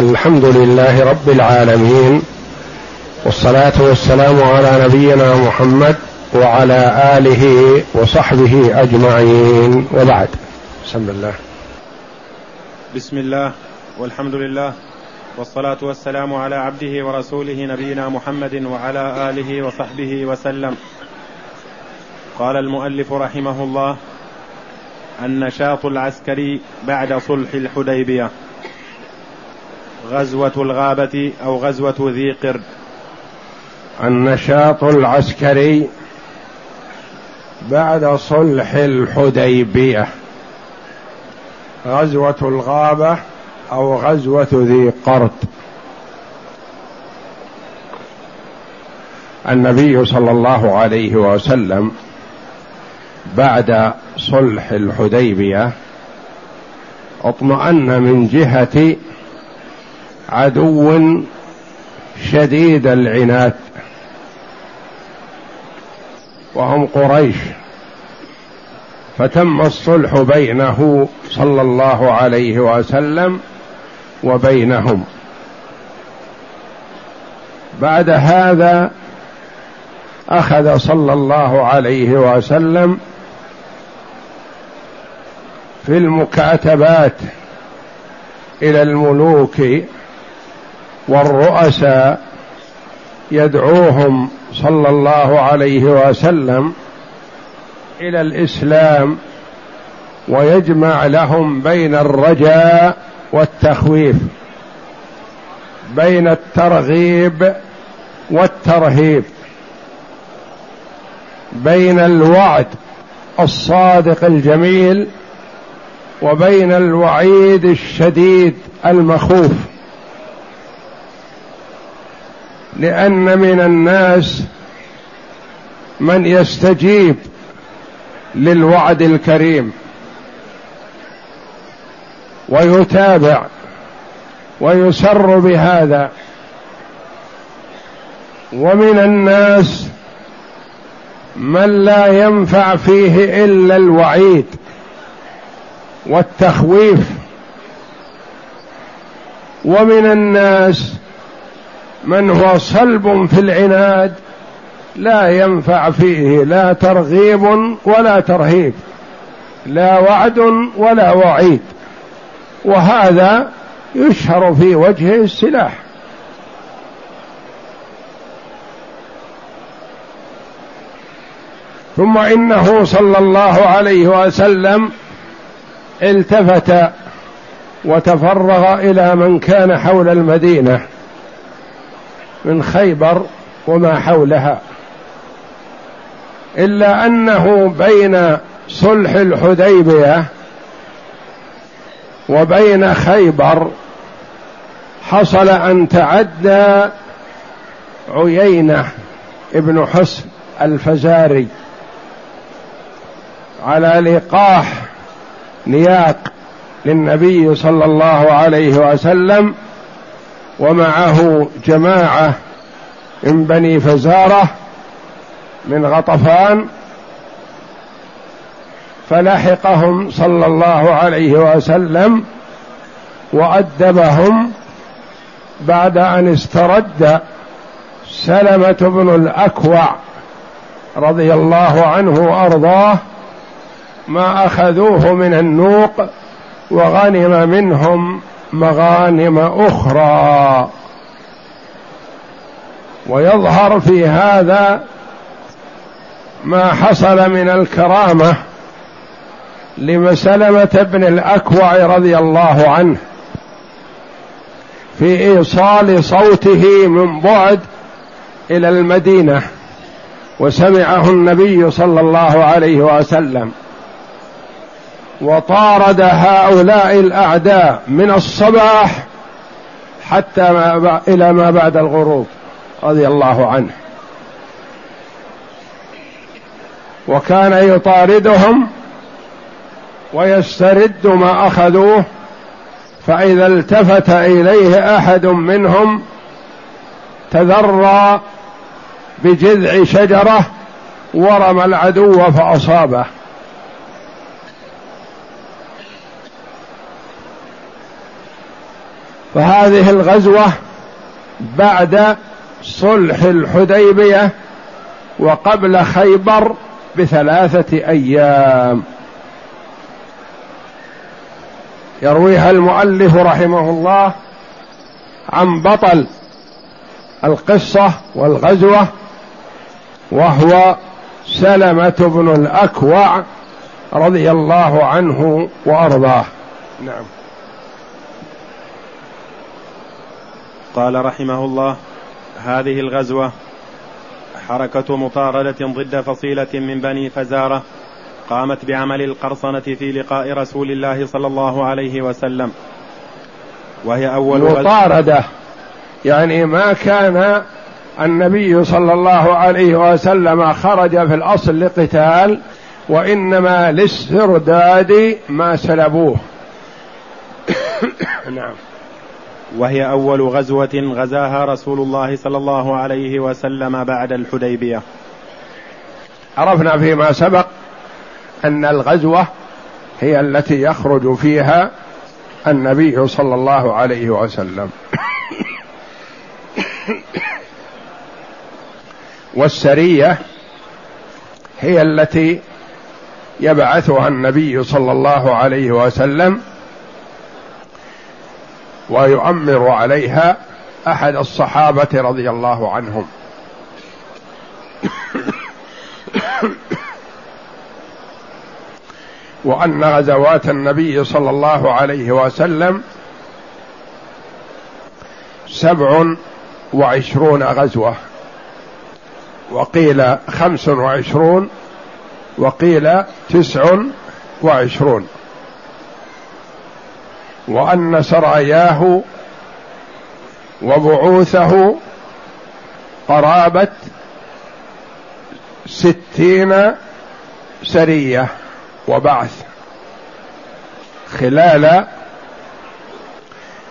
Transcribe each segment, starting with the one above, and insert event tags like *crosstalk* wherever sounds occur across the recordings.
الحمد لله رب العالمين والصلاة والسلام على نبينا محمد وعلى آله وصحبه أجمعين. وبعد. بسم الله. بسم الله والحمد لله والصلاة والسلام على عبده ورسوله نبينا محمد وعلى آله وصحبه وسلم. قال المؤلف رحمه الله النشاط العسكري بعد صلح الحديبية. غزوة الغابة أو غزوة ذي قرد النشاط العسكري بعد صلح الحديبية. غزوة الغابة أو غزوة ذي قرد النبي صلى الله عليه وسلم بعد صلح الحديبية اطمأن من جهة عدو شديد العناد. وهم قريش. فتم الصلح بينه صلى الله عليه وسلم وبينهم. بعد هذا أخذ صلى الله عليه وسلم في المكاتبات إلى الملوك والرؤساء يدعوهم صلى الله عليه وسلم إلى الإسلام ويجمع لهم بين الرجاء والتخويف بين الترغيب والترهيب بين الوعد الصادق الجميل وبين الوعيد الشديد المخوف. لأن من الناس من يستجيب للوعد الكريم ويتابع ويسر بهذا. ومن الناس من لا ينفع فيه إلا الوعيد والتخويف. ومن الناس من هو صلب في العناد لا ينفع فيه لا ترغيب ولا ترهيب لا وعد ولا وعيد وهذا يشهر في وجهه السلاح. ثم إنه صلى الله عليه وسلم التفت وتفرغ إلى من كان حول المدينة. من خيبر وما حولها. إلا أنه بين صلح الحديبية وبين خيبر حصل أن تعدى عيينة ابن حسن الفزاري على لقاح نياق للنبي صلى الله عليه وسلم ومعه جماعة من بني فزارة من غطفان فلحقهم صلى الله عليه وسلم وأدبهم بعد أن استرد سلمة بن الأكوع رضي الله عنه وأرضاه ما أخذوه من النوق وغنم منهم مغانم أخرى. ويظهر في هذا ما حصل من الكرامة لمسلمه بن الأكوع رضي الله عنه في إيصال صوته من بعد إلى المدينة وسمعه النبي صلى الله عليه وسلم. وطارد هؤلاء الأعداء من الصباح حتى ما إلى ما بعد الغروب رضي الله عنه. وكان يطاردهم ويسترد ما أخذوه فإذا التفت إليه أحد منهم تذرى بجذع شجرة ورمى العدو فأصابه. فهذه الغزوة بعد صلح الحديبية وقبل خيبر بثلاثة أيام. يرويها المؤلف رحمه الله عن بطل القصة والغزوة وهو سلمة بن الأكوع رضي الله عنه وأرضاه. نعم. قال رحمه الله هذه الغزوة حركة مطاردة ضد فصيلة من بني فزارة قامت بعمل القرصنة في لقاء رسول الله صلى الله عليه وسلم. وهي أول مطاردة. يعني ما كان النبي صلى الله عليه وسلم خرج في الأصل لقتال وإنما لاسترداد ما سلبوه. *coughs* نعم. وهي أول غزوة غزاها رسول الله صلى الله عليه وسلم بعد الحديبية. عرفنا فيما سبق أن الغزوة هي التي يخرج فيها النبي صلى الله عليه وسلم. والسرية هي التي يبعثها النبي صلى الله عليه وسلم ويؤمر عليها أحد الصحابة رضي الله عنهم. وأن غزوات النبي صلى الله عليه وسلم سبع وعشرون غزوة. وقيل خمس وعشرون وقيل تسع وعشرون. وأن سراياه وبعوثه قرابة ستين سرية وبعث خلال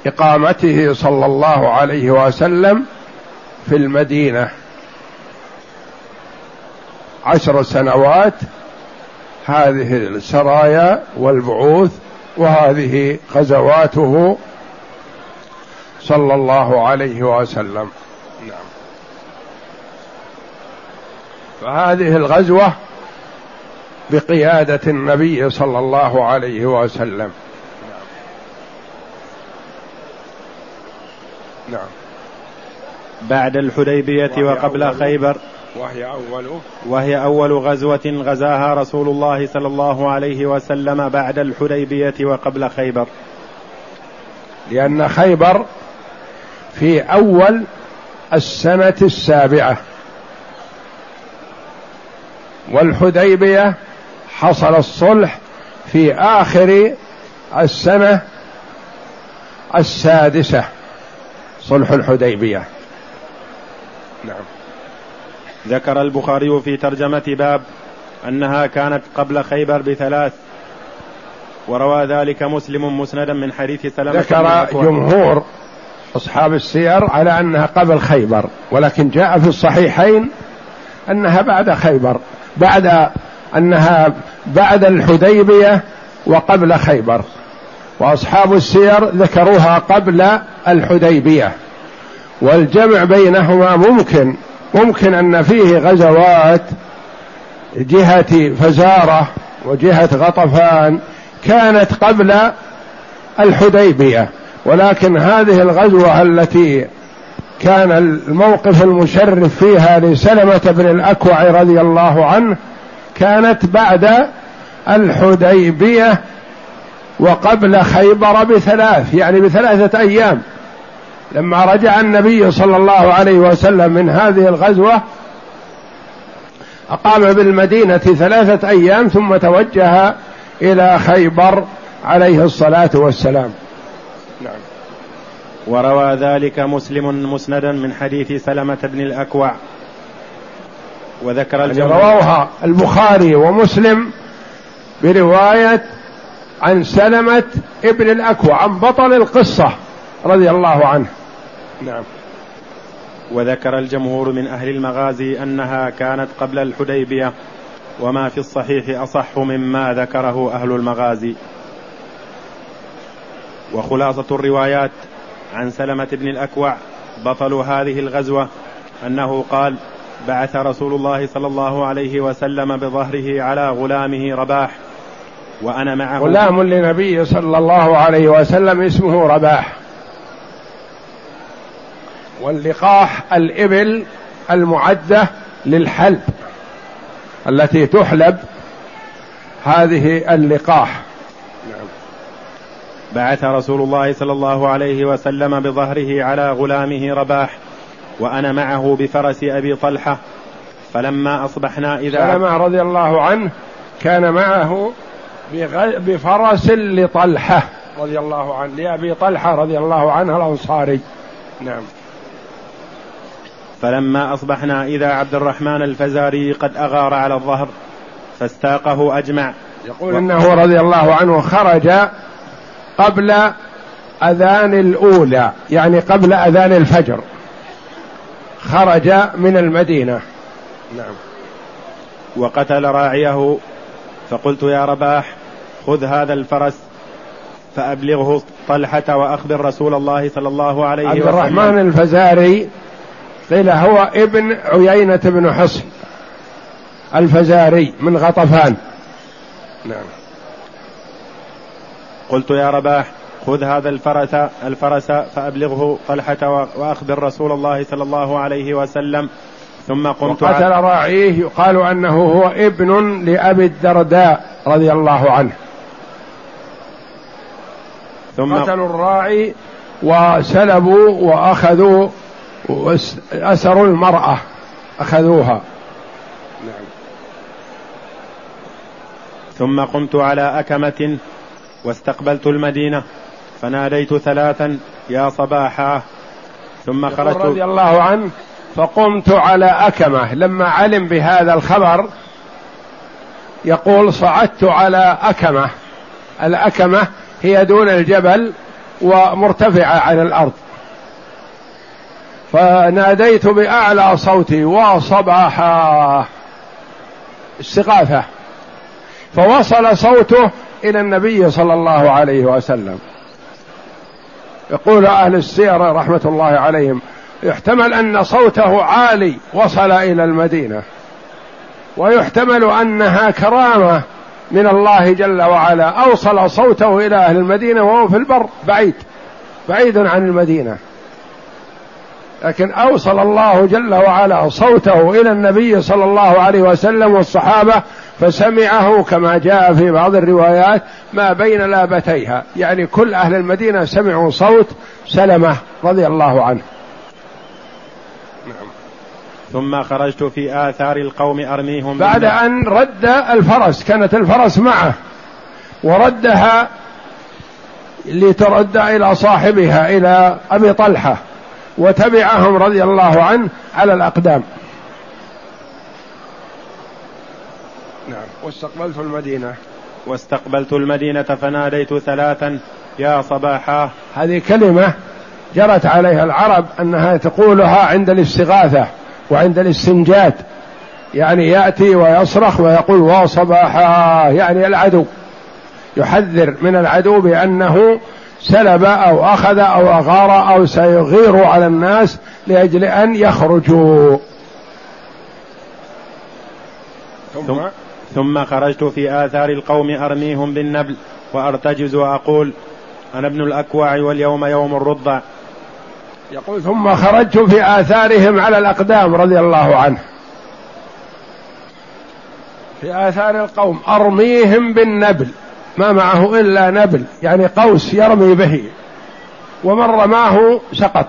إقامته صلى الله عليه وسلم في المدينة. عشر سنوات هذه السرايا والبعوث وهذه غزواته صلى الله عليه وسلم. نعم. فهذه الغزوة بقيادة النبي صلى الله عليه وسلم. نعم. بعد الحديبية وقبل خيبر. وهي أول وهي أول غزوة غزاها رسول الله صلى الله عليه وسلم بعد الحديبية وقبل خيبر. لأن خيبر في أول السنة السابعة. والحديبية حصل الصلح في آخر السنة السادسة صلح الحديبية. نعم. ذكر البخاري في ترجمة باب أنها كانت قبل خيبر بثلاث وروى ذلك مسلم مسندا من حديث سلمة ذكر جمهور أصحاب السير على أنها قبل خيبر ولكن جاء في الصحيحين أنها بعد خيبر بعد أنها بعد الحديبية وقبل خيبر وأصحاب السير ذكروها قبل الحديبية والجمع بينهما ممكن. ممكن أن فيه غزوات جهة فزارة وجهة غطفان كانت قبل الحديبية ولكن هذه الغزوة التي كان الموقف المشرف فيها لسلمة بن الأكوع رضي الله عنه كانت بعد الحديبية وقبل خيبر بثلاث يعني بثلاثة أيام. لما رجع النبي صلى الله عليه وسلم من هذه الغزوة أقام بالمدينة ثلاثة أيام ثم توجه إلى خيبر عليه الصلاة والسلام. نعم. وروى ذلك مسلم مسندا من حديث سلمة بن الأكوع. وذكر يعني رواه البخاري ومسلم برواية عن سلمة ابن الأكوع عن بطل القصة رضي الله عنه. نعم. وذكر الجمهور من أهل المغازي أنها كانت قبل الحديبية وما في الصحيح أصح مما ذكره أهل المغازي. وخلاصة الروايات عن سلمة بن الأكوع بطل هذه الغزوة أنه قال بعث رسول الله صلى الله عليه وسلم بظهره على غلامه رباح وأنا معه. غلام لنبي صلى الله عليه وسلم اسمه رباح. واللقاح الإبل المعدة للحلب التي تحلب هذه اللقاح. نعم. بعث رسول الله صلى الله عليه وسلم بظهره على غلامه رباح وأنا معه بفرس أبي طلحة فلما أصبحنا إذا سلمة رضي الله عنه كان معه بفرس لطلحة رضي الله عنه لأبي طلحة رضي الله عنه الأنصاري. نعم. فلما أصبحنا إذا عبد الرحمن الفزاري قد أغار على الظهر فاستاقه أجمع. يقول إنه رضي الله عنه خرج قبل أذان الأولى يعني قبل أذان الفجر. خرج من المدينة. نعم. وقتل راعيه فقلت يا رباح خذ هذا الفرس فأبلغه طلحة وأخبر رسول الله صلى الله عليه وسلم. عبد الرحمن الفزاري قيل هو ابن عيينة بن حصن الفزاري من غطفان. نعم. قلت يا رباح خذ هذا الفرس الفرس فأبلغه طلحة وأخبر رسول الله صلى الله عليه وسلم ثم قمت قتل راعيه يقال أنه هو ابن لأبي الدرداء رضي الله عنه. ثم قتلوا الراعي وسلبوا وأخذوا أسروا المرأة أخذوها. نعم. ثم قمت على أكمة واستقبلت المدينة فناديت ثلاثا يا صباحا. ثم خرجت. رضي الله عنه فقمت على أكمة. لما علم بهذا الخبر يقول صعدت على أكمة. الأكمة هي دون الجبل ومرتفعة عن الأرض. فناديت بأعلى صوتي وصباحا. استغاثة. فوصل صوته إلى النبي صلى الله عليه وسلم. يقول أهل السيرة رحمة الله عليهم يحتمل أن صوته عالي وصل إلى المدينة. ويحتمل أنها كرامة من الله جل وعلا. أوصل صوته إلى أهل المدينة وهو في البر بعيد بعيد عن المدينة. لكن أوصل الله جل وعلا صوته إلى النبي صلى الله عليه وسلم والصحابة فسمعه كما جاء في بعض الروايات ما بين لابتيها. يعني كل أهل المدينة سمعوا صوت سلمة رضي الله عنه. نعم. ثم خرجت في آثار القوم أرميهم بعد أن رد الفرس كانت الفرس معه وردها لترد إلى صاحبها إلى أبي طلحة. وتبعهم رضي الله عنه على الأقدام. نعم. واستقبلت المدينة. واستقبلت المدينة فناديت ثلاثا يا صباحا. هذه كلمة جرت عليها العرب أنها تقولها عند الاستغاثة وعند الاستنجاد. يعني يأتي ويصرخ ويقول وصباحا يعني العدو. يحذر من العدو بأنه سلب أو أخذ أو أغار أو سيغير على الناس لأجل أن يخرجوا. ثم ثم خرجت في آثار القوم أرميهم بالنبل وأرتجز وأقول أنا ابن الأكوع واليوم يوم الرضع يقول ثم خرجت في آثارهم على الأقدام رضي الله عنه. في آثار القوم أرميهم بالنبل. ما معه إلا نبل يعني قوس يرمي به ومن رماه سقط.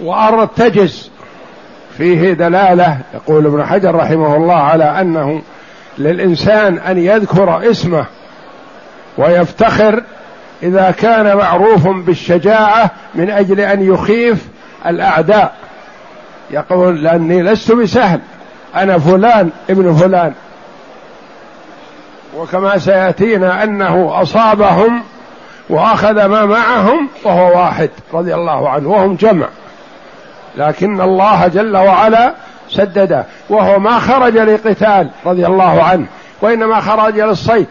وأرتجز. فيه دلالة يقول ابن حجر رحمه الله على أنه للإنسان أن يذكر اسمه ويفتخر إذا كان معروف بالشجاعة من أجل أن يخيف الأعداء. يقول لأني لست بسهل أنا فلان ابن فلان. وكما سيأتينا أنه أصابهم وأخذ ما معهم وهو واحد رضي الله عنه وهم جمع. لكن الله جل وعلا سدده وهو ما خرج لقتال رضي الله عنه وإنما خرج للصيد.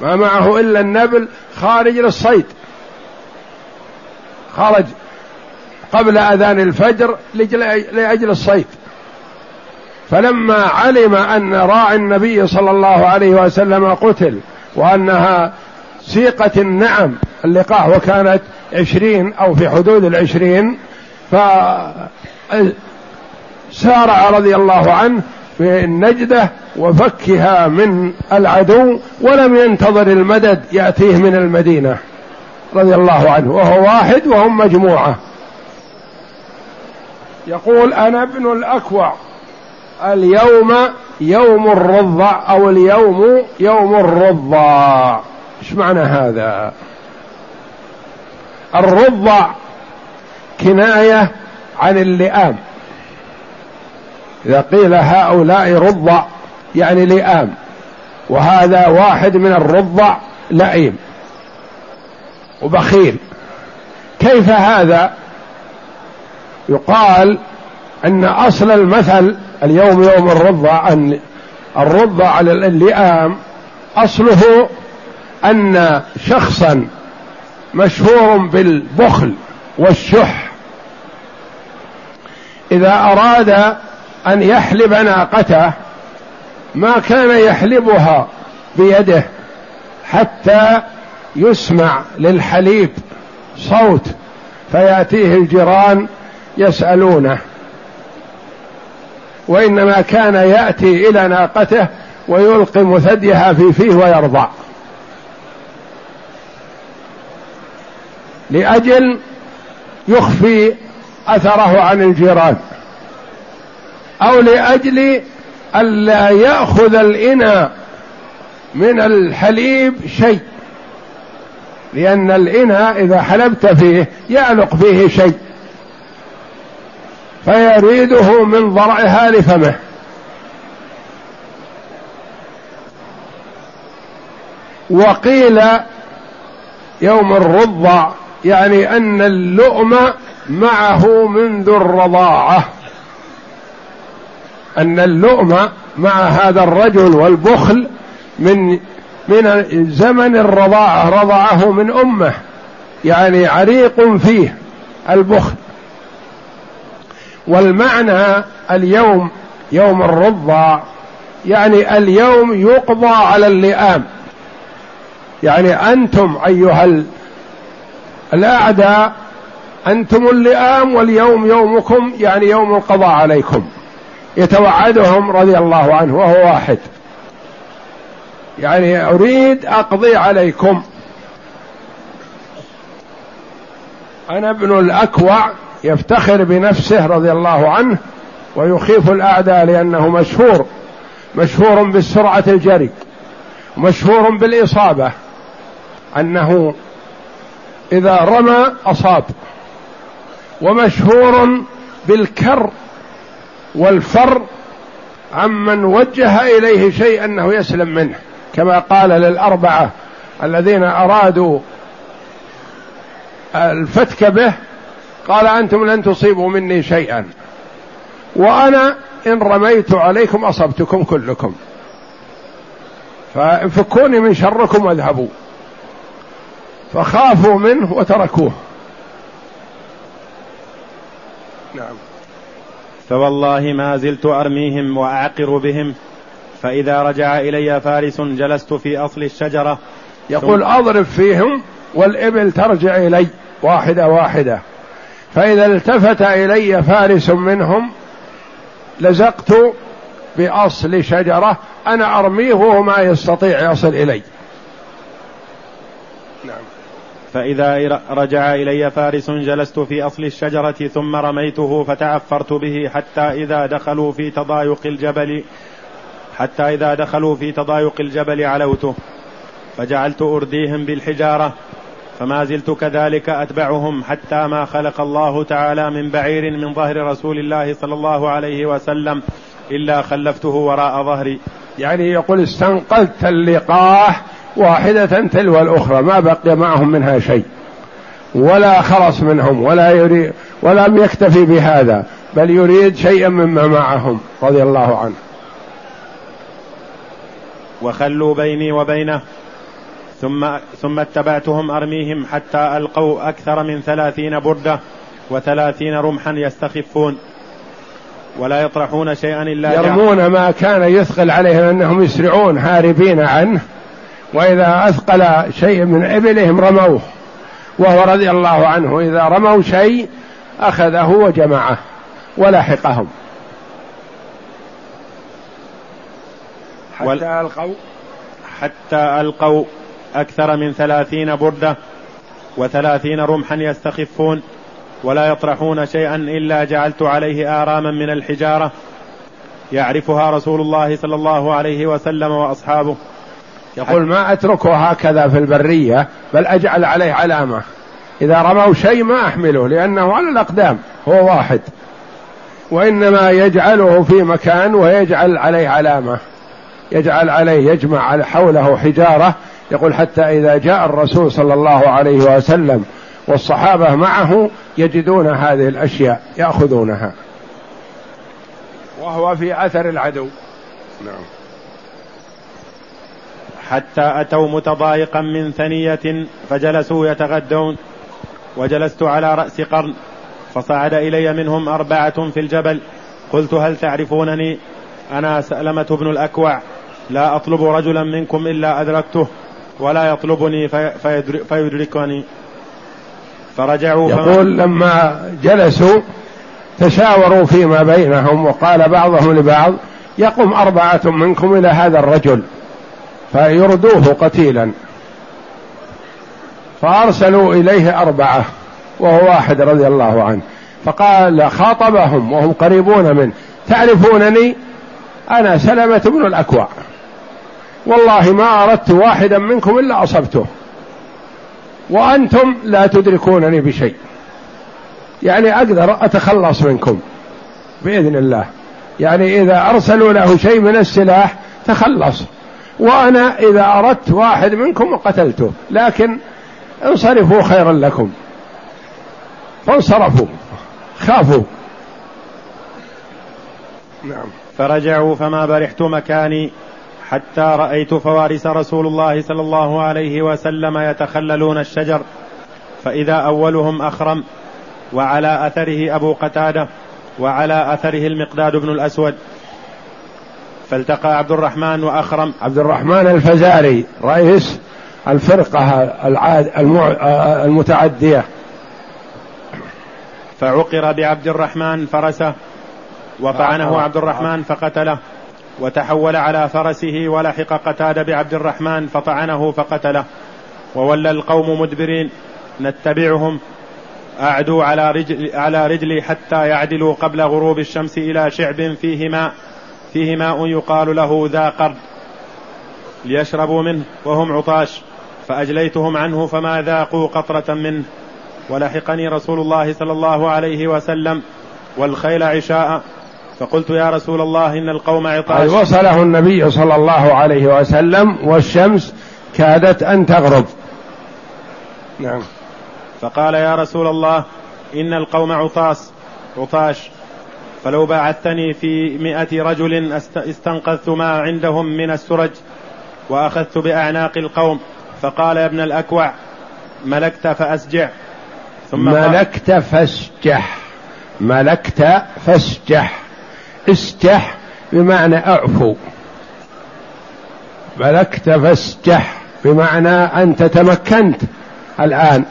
ما معه إلا النبل خارج للصيد. خرج قبل أذان الفجر لأجل الصيد. فلما علم أن راعي النبي صلى الله عليه وسلم قتل وأنها سيقة النعم اللقاح وكانت عشرين أو في حدود العشرين فسارع رضي الله عنه في النجدة وفكها من العدو ولم ينتظر المدد يأتيه من المدينة رضي الله عنه وهو واحد وهم مجموعة. يقول أنا ابن الأكوع. اليوم يوم الرضع أو اليوم يوم الرضع إيش معنى هذا؟ الرضع كناية عن اللئام. إذا قيل هؤلاء رضع يعني لئام وهذا واحد من الرضع لئيم وبخيل. كيف هذا؟ يقال أن أصل المثل اليوم يوم الرضع ان الرضع على اللئام أصله أن شخصا مشهور بالبخل والشح. إذا أراد أن يحلب ناقته ما كان يحلبها بيده حتى يسمع للحليب صوت فيأتيه الجيران يسألونه. وإنما كان يأتي إلى ناقته ويلقم ثديها في فيه ويرضع لأجل يخفي أثره عن الجيران. أو لأجل الا يأخذ الإناء من الحليب شيء. لأن الإناء إذا حلبت فيه يعلق فيه شيء. فيريده من ضرعها لفمه. وقيل يوم الرضع يعني أن اللؤم معه منذ الرضاعة. أن اللؤم مع هذا الرجل والبخل من من زمن الرضاعة رضعه من أمه يعني عريق فيه البخل. والمعنى اليوم يوم الرضع يعني اليوم يقضى على اللئام. يعني أنتم أيها الأعداء أنتم اللئام واليوم يومكم يعني يوم القضاء عليكم. يتوعدهم رضي الله عنه وهو واحد. يعني أريد أقضي عليكم. أنا ابن الأكوع. يفتخر بنفسه رضي الله عنه ويخيف الأعداء لأنه مشهور مشهور بالسرعة الجري مشهور بالإصابة أنه إذا رمى أصاب ومشهور بالكر والفر عمن وجه إليه شيء أنه يسلم منه كما قال للأربعة الذين أرادوا الفتك به قال أنتم لن تصيبوا مني شيئا. وأنا إن رميت عليكم أصبتكم كلكم. فانفكوني من شركم واذهبوا. فخافوا منه وتركوه. نعم. فوالله ما زلت أرميهم وأعقر بهم. فإذا رجع إلي فارس جلست في أصل الشجرة. يقول أضرب فيهم والإبل ترجع إلي. واحدة واحدة. فإذا التفت إلي فارس منهم لزقت بأصل شجرة أنا أرميه وهو ما يستطيع يصل إلي. فإذا رجع إلي فارس جلست في أصل الشجرة ثم رميته فتعفرت به حتى إذا دخلوا في تضايق الجبل حتى إذا دخلوا في تضايق الجبل علوته فجعلت أرديهم بالحجارة. فما زلت كذلك أتبعهم حتى ما خلق الله تعالى من بعير من ظهر رسول الله صلى الله عليه وسلم إلا خلفته وراء ظهري. يعني يقول استنقذت اللقاح واحدة تلو الأخرى ما بقي معهم منها شيء. ولا خلص منهم ولا يريد ولم يكتفي بهذا بل يريد شيئا مما معهم رضي الله عنه. وخلوا بيني وبينه ثم ثم اتبعتهم أرميهم حتى ألقوا أكثر من ثلاثين بردة وثلاثين رمحا يستخفون ولا يطرحون شيئا إلا يرمون ما كان يثقل عليهم أنهم يسرعون هاربين عنه وإذا أثقل شيء من إبلهم رموه وهو رضي الله عنه إذا رموا شيء أخذه وجمعه ولحقهم حتى ألقوا؟ حتى ألقوا أكثر من ثلاثين بردة وثلاثين رمحا يستخفون ولا يطرحون شيئا إلا جعلت عليه آراما من الحجارة يعرفها رسول الله صلى الله عليه وسلم وأصحابه. يقول ما أتركه هكذا في البرية بل أجعل عليه علامة. إذا رموا شيء ما أحمله لأنه على الأقدام هو واحد. وإنما يجعله في مكان ويجعل عليه علامة. يجعل عليه يجمع حوله حجارة يقول حتى إذا جاء الرسول صلى الله عليه وسلم والصحابة معه يجدون هذه الأشياء يأخذونها. وهو في أثر العدو. نعم. حتى أتوا متضايقا من ثنية فجلسوا يتغدون. وجلست على رأس قرن فصعد إلي منهم أربعة في الجبل. قلت هل تعرفونني؟ أنا سألمة بن الأكوع. لا أطلب رجلا منكم إلا أدركته. ولا يطلبني فيدركني. فرجعوا يقول لما جلسوا تشاوروا فيما بينهم وقال بعضهم لبعض يقوم أربعة منكم إلى هذا الرجل فيردوه قتيلا. فأرسلوا إليه أربعة وهو واحد رضي الله عنه. فقال خاطبهم وهم قريبون منه. تعرفونني؟ أنا سلمة بن الأكوع. والله ما أردت واحدا منكم إلا أصبته. وأنتم لا تدركونني بشيء. يعني أقدر أتخلص منكم بإذن الله. يعني إذا أرسلوا له شيء من السلاح تخلص. وأنا إذا أردت واحد منكم قتلته. لكن انصرفوا خيرا لكم. فانصرفوا. خافوا. نعم. فرجعوا فما برحت مكاني. حتى رأيت فوارس رسول الله صلى الله عليه وسلم يتخللون الشجر فإذا أولهم أخرم وعلى أثره أبو قتادة وعلى أثره المقداد بن الأسود. فالتقى عبد الرحمن وأخرم. عبد الرحمن الفزاري رئيس الفرقة العاد المتعدية. فعقر بعبد الرحمن فرسه وطعنه عبد الرحمن فقتله. وتحول على فرسه ولحق قتاد بعبد الرحمن فطعنه فقتله. وولى القوم مدبرين نتبعهم. أعدوا على رجل على رجلي حتى يعدلوا قبل غروب الشمس إلى شعب فيه ماء فيه ماء يقال له ذا قرد ليشربوا منه وهم عطاش. فأجليتهم عنه فما ذاقوا قطرة منه. ولحقني رسول الله صلى الله عليه وسلم والخيل عشاء. فقلت يا رسول الله إن القوم عطاش. وصله النبي صلى الله عليه وسلم والشمس كادت أن تغرب. نعم. فقال يا رسول الله إن القوم عطاس عطاش. فلو بعثتني في مئة رجل استنقذت ما عندهم من السرج وأخذت بأعناق القوم. فقال يا ابن الأكوع ملكت فأسجع. ثم ملكت فاسجح. ملكت فاسجح. استح بمعنى أعفو. ملكت فاسجح بمعنى انت تمكنت الآن.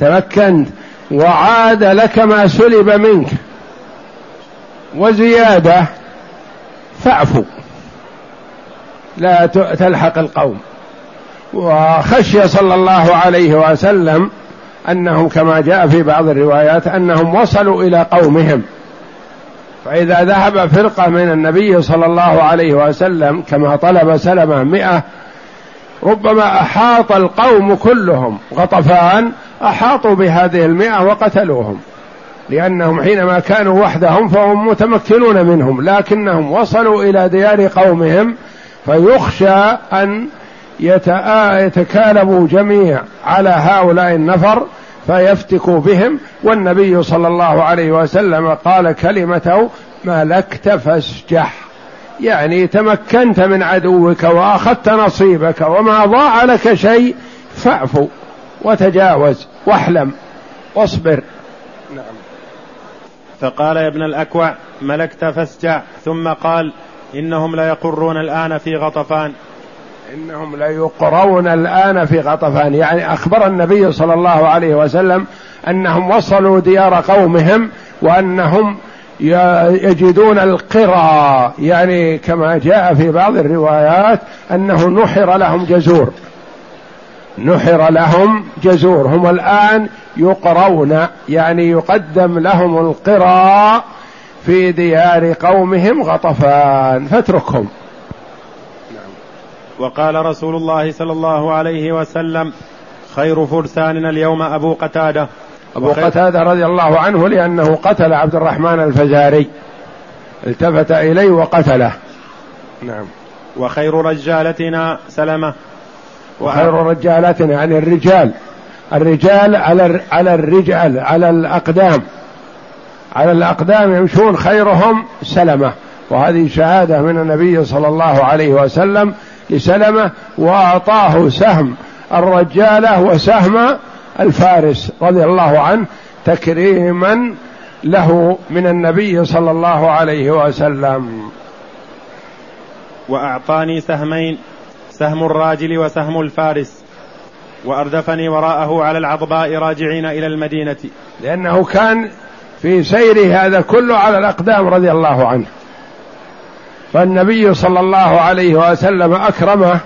تمكنت. وعاد لك ما سلب منك. وزيادة فاعفو. لا تلحق القوم. وخشي صلى الله عليه وسلم أنهم كما جاء في بعض الروايات أنهم وصلوا إلى قومهم. فإذا ذهب فرقة من النبي صلى الله عليه وسلم كما طلب سلمة مئة ربما أحاط القوم كلهم غطفان أحاطوا بهذه المئة وقتلوهم لأنهم حينما كانوا وحدهم فهم متمكنون منهم لكنهم وصلوا إلى ديار قومهم فيخشى أن يتكالبوا جميع على هؤلاء النفر فيفتكوا بهم والنبي صلى الله عليه وسلم قال كلمته ملكت فاسجح يعني تمكنت من عدوك وأخذت نصيبك وما ضاع لك شيء فاعفو وتجاوز واحلم واصبر. نعم. فقال يا ابن الأكوع ملكت فاسجع ثم قال إنهم ليقرون الآن في غطفان. إنهم ليقرون الآن في غطفان. يعني أخبر النبي صلى الله عليه وسلم أنهم وصلوا ديار قومهم وأنهم يجدون القرى. يعني كما جاء في بعض الروايات أنه نحر لهم جزور. نحر لهم جزور. هم الآن يقرون يعني يقدم لهم القرى في ديار قومهم غطفان. فاتركهم. وقال رسول الله صلى الله عليه وسلم خير فرساننا اليوم أبو قتادة. أبو قتادة رضي الله عنه لأنه قتل عبد الرحمن الفزاري التفت إليه وقتله. نعم. وخير رجالتنا سلمة. وخير رجالتنا يعني الرجال. الرجال على على الرجال على الأقدام. على الأقدام يمشون خيرهم سلمة. وهذه شهادة من النبي صلى الله عليه وسلم لسلمة وأعطاه سهم الرجالة وسهم الفارس رضي الله عنه تكريما له من النبي صلى الله عليه وسلم. وأعطاني سهمين سهم الراجل وسهم الفارس وأردفني وراءه على العضباء راجعين إلى المدينة. لأنه كان في سيره هذا كله على الأقدام رضي الله عنه. فالنبي صلى الله عليه وسلم أكرمه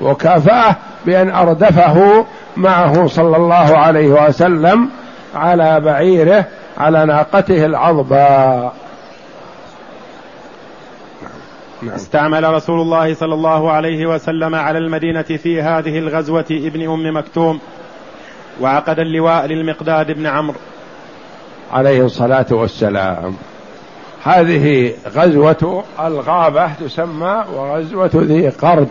وكافأه بأن أردفه معه صلى الله عليه وسلم على بعيره على ناقته العظباء نعم. استعمل رسول الله صلى الله عليه وسلم على المدينة في هذه الغزوة ابن أم مكتوم وعقد اللواء للمقداد بن عمرو. عليه الصلاة والسلام. هذه غزوة الغابة تسمى وغزوة ذي قرد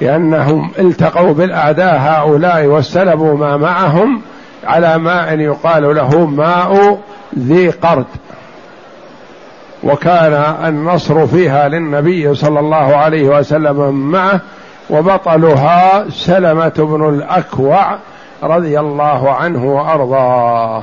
لأنهم التقوا بالأعداء هؤلاء واستلبوا ما معهم على ماء يقال له ماء ذي قرد. وكان النصر فيها للنبي صلى الله عليه وسلم معه وبطلها سلمة بن الأكوع رضي الله عنه وأرضاه.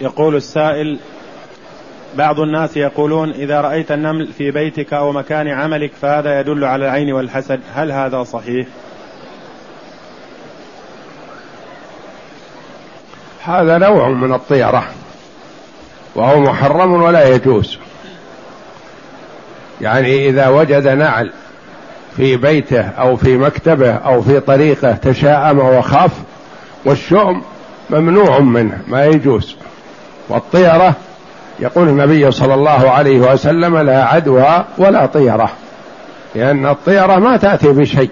يقول السائل بعض الناس يقولون إذا رأيت النمل في بيتك أو مكان عملك فهذا يدل على العين والحسد هل هذا صحيح؟ هذا نوع من الطيرة وهو محرم ولا يجوز يعني إذا وجد نعل في بيته أو في مكتبه أو في طريقه تشاءم وخاف والشؤم ممنوع منه ما يجوز والطيرة يقول النبي صلى الله عليه وسلم لا عدوى ولا طيرة لأن الطيرة ما تأتي بشيء.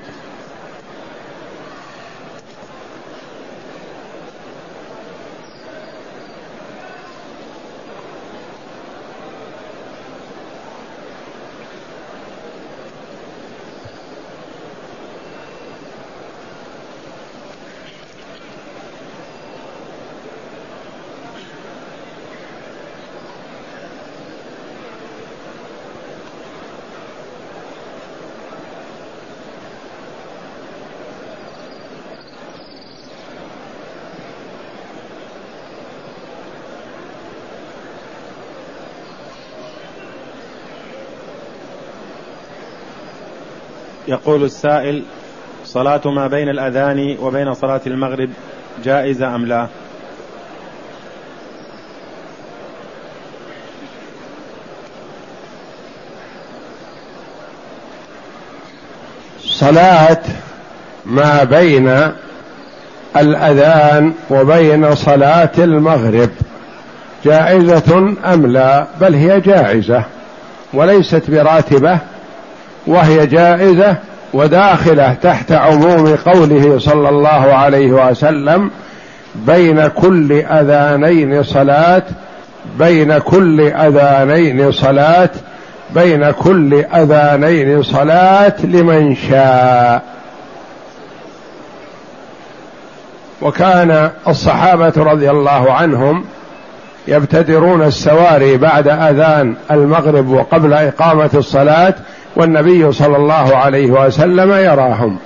يقول السائل صلاة ما بين الأذان وبين صلاة المغرب جائزة أم لا؟ صلاة ما بين الأذان وبين صلاة المغرب جائزة أم لا؟ بل هي جائزة وليست براتبة وهي جائزة وداخله تحت عموم قوله صلى الله عليه وسلم بين كل أذانين صلاة بين كل أذانين صلاة بين كل أذانين صلاة لمن شاء. وكان الصحابة رضي الله عنهم يبتدرون السواري بعد أذان المغرب وقبل إقامة الصلاة والنبي صلى الله عليه وسلم يراهم.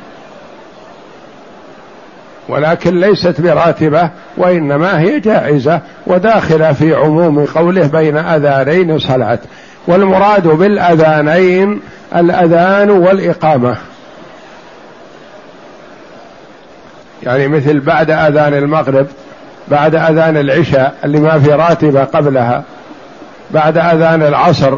ولكن ليست براتبة وإنما هي جائزة وداخله في عموم قوله بين أذانين صلاة. والمراد بالأذانين الأذان والإقامة. يعني مثل بعد أذان المغرب بعد أذان العشاء اللي ما في راتبة قبلها بعد أذان العصر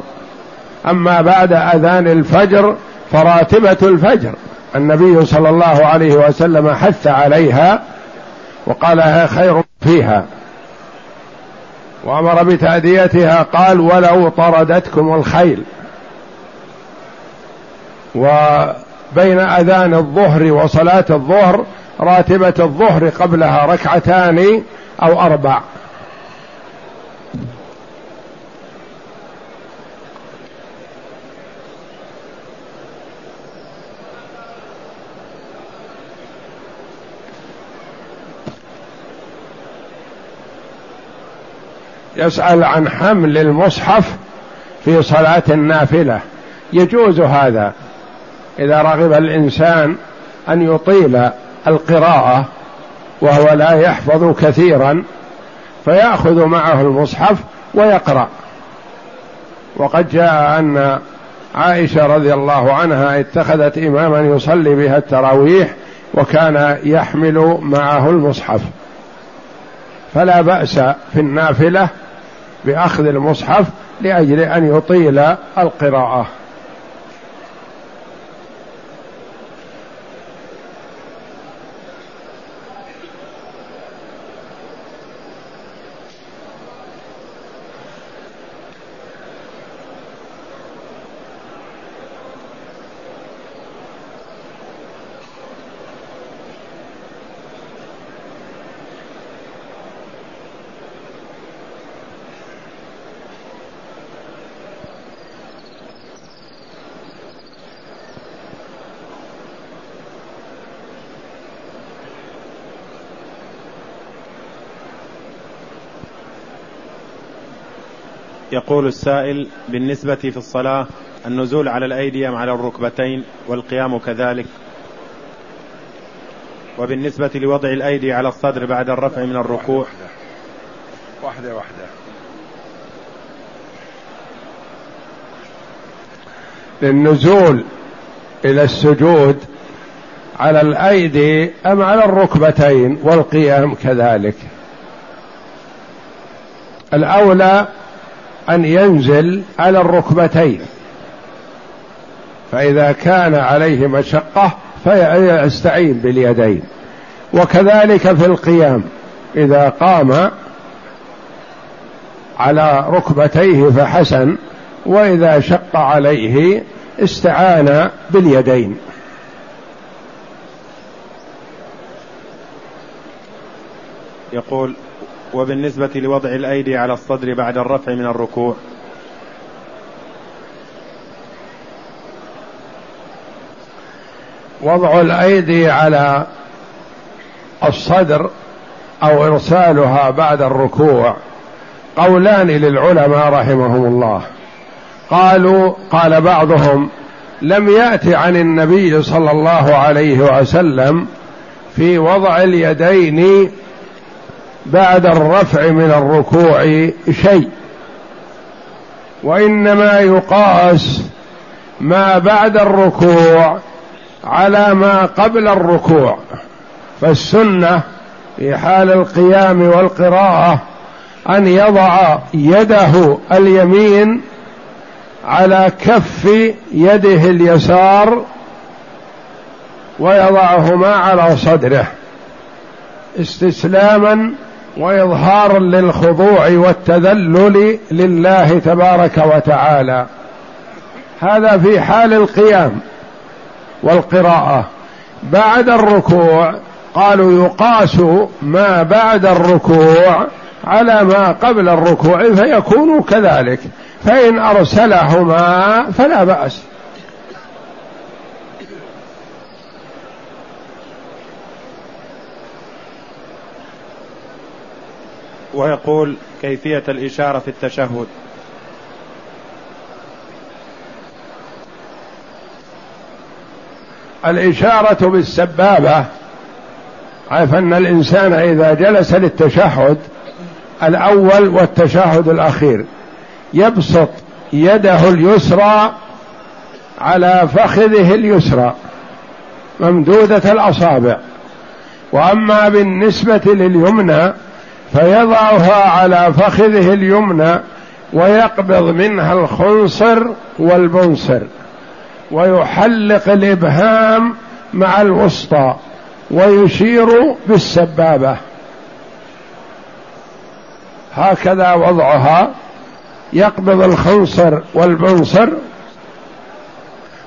أما بعد أذان الفجر فراتبة الفجر. النبي صلى الله عليه وسلم حث عليها وقال خير فيها. وأمر بتأديتها قال ولو طردتكم الخيل. وبين أذان الظهر وصلاة الظهر راتبة الظهر قبلها ركعتان أو أربع. يسأل عن حمل المصحف في صلاة النافلة. يجوز هذا إذا رغب الإنسان أن يطيل القراءة وهو لا يحفظ كثيرا فيأخذ معه المصحف ويقرأ. وقد جاء أن عائشة رضي الله عنها اتخذت إماما يصلي بها التراويح وكان يحمل معه المصحف. فلا بأس في النافلة بأخذ المصحف لأجل أن يطيل القراءة. يقول السائل بالنسبة في الصلاة النزول على الأيدي أم على الركبتين والقيام كذلك؟ وبالنسبة لوضع الأيدي على الصدر بعد الرفع من الركوع؟ واحدة واحدة. للنزول إلى السجود على الأيدي أم على الركبتين والقيام كذلك؟ الأولى أن ينزل على الركبتين. فإذا كان عليه مشقه فيستعين باليدين. وكذلك في القيام إذا قام على ركبتيه فحسن وإذا شق عليه استعان باليدين. يقول وبالنسبة لوضع الأيدي على الصدر بعد الرفع من الركوع. وضع الأيدي على الصدر أو إرسالها بعد الركوع. قولان للعلماء رحمهم الله. قالوا قال بعضهم لم يأت عن النبي صلى الله عليه وسلم في وضع اليدين بعد الرفع من الركوع شيء وإنما يقاس ما بعد الركوع على ما قبل الركوع. فالسنة في حال القيام والقراءة أن يضع يده اليمين على كف يده اليسار ويضعهما على صدره استسلاما واظهارا للخضوع والتذلل لله تبارك وتعالى. هذا في حال القيام والقراءة. بعد الركوع قالوا يقاس ما بعد الركوع على ما قبل الركوع فيكون كذلك. فإن أرسلهما فلا بأس. ويقول كيفية الإشارة في التشهد. الإشارة بالسبابة عرف أن الإنسان إذا جلس للتشهد الأول والتشهد الأخير يبسط يده اليسرى على فخذه اليسرى ممدودة الأصابع. وأما بالنسبة لليمنى فيضعها على فخذه اليمنى ويقبض منها الخنصر والبنصر ويحلق الإبهام مع الوسطى ويشير بالسبابة. هكذا وضعها. يقبض الخنصر والبنصر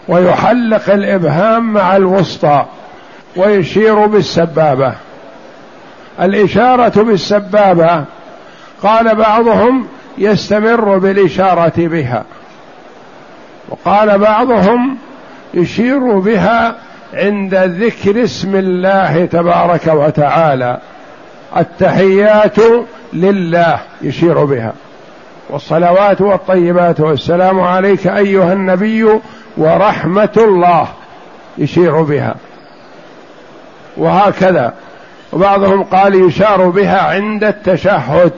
ويحلق الإبهام مع الوسطى ويشير بالسبابة. الإشارة بالسبابة. قال بعضهم يستمر بالإشارة بها. وقال بعضهم يشير بها عند ذكر اسم الله تبارك وتعالى. التحيات لله يشير بها. والصلوات والطيبات والسلام عليك أيها النبي ورحمة الله يشير بها. وهكذا وبعضهم قال يشار بها عند التشهد.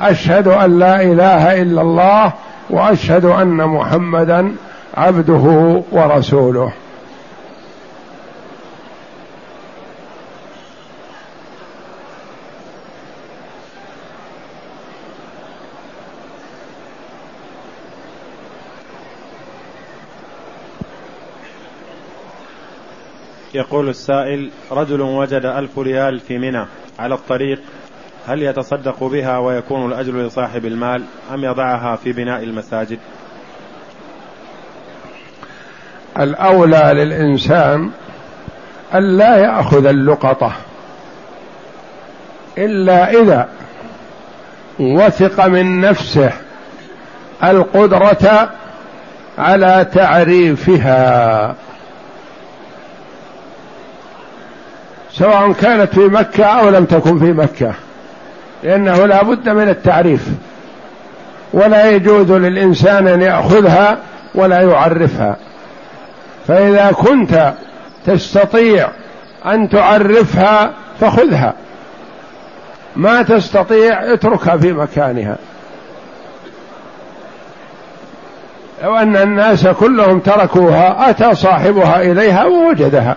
أشهد أن لا إله إلا الله وأشهد أن محمدا عبده ورسوله. يقول السائل رجل وجد ألف ريال في منى على الطريق هل يتصدق بها ويكون الأجر لصاحب المال أم يضعها في بناء المساجد؟ الأولى للإنسان أن لا يأخذ اللقطة إلا إذا وثق من نفسه القدرة على تعريفها. سواء كانت في مكة أو لم تكن في مكة. لأنه لا بد من التعريف. ولا يجوز للإنسان أن يأخذها ولا يعرفها. فإذا كنت تستطيع أن تعرفها فخذها. ما تستطيع اتركها في مكانها. لو أن الناس كلهم تركوها أتى صاحبها إليها ووجدها.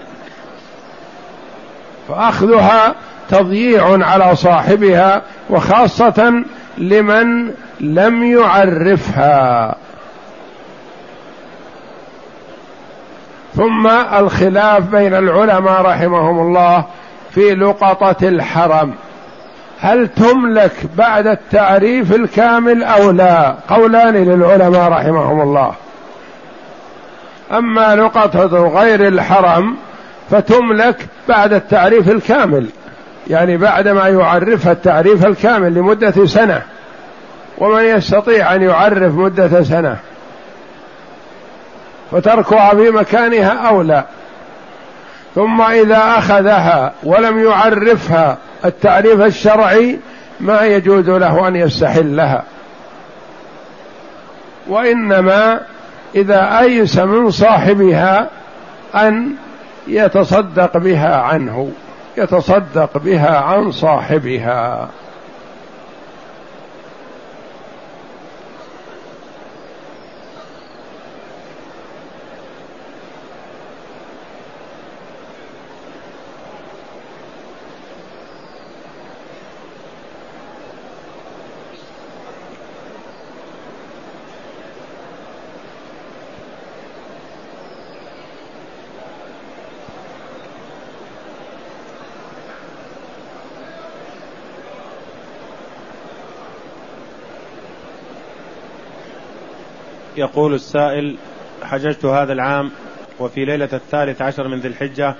فأخذها تضييع على صاحبها وخاصة لمن لم يعرفها. ثم الخلاف بين العلماء رحمهم الله في لقطة الحرم. هل تملك بعد التعريف الكامل أو لا؟ قولان للعلماء رحمهم الله. أما لقطة غير الحرم فتملك بعد التعريف الكامل. يعني بعد ما يعرفها التعريف الكامل لمدة سنة. ومن يستطيع أن يعرف مدة سنة. فتركها في مكانها أولى ثم إذا أخذها ولم يعرفها التعريف الشرعي ما يجوز له أن يستحلها. وإنما إذا أيس من صاحبها أن يتصدق بها عنه يتصدق بها عن صاحبها. يقول السائل حججت هذا العام وفي ليلة الثالث عشر من ذي الحجة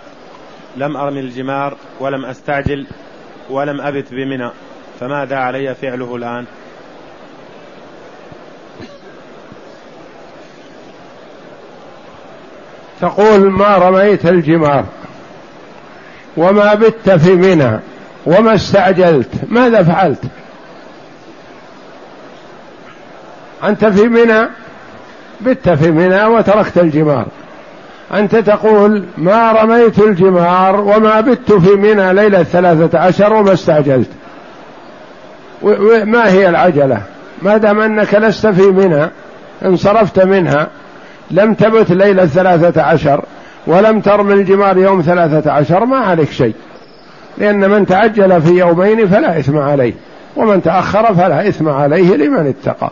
لم أرمي الجمار ولم أستعجل ولم أبت بمنى فماذا علي فعله الآن؟ تقول ما رميت الجمار وما بت في منى وما استعجلت ماذا فعلت؟ أنت في منى؟ بت في منى وتركت الجمار. أنت تقول ما رميت الجمار وما بت في منى ليلة ثلاثة عشر وما استعجلت. ما هي العجلة؟ ما دام أنك لست في منى انصرفت منها لم تبت ليلة ثلاثة عشر ولم ترمي الجمار يوم ثلاثة عشر ما عليك شيء. لأن من تعجل في يومين فلا إثم عليه ومن تأخر فلا إثم عليه لمن اتقى.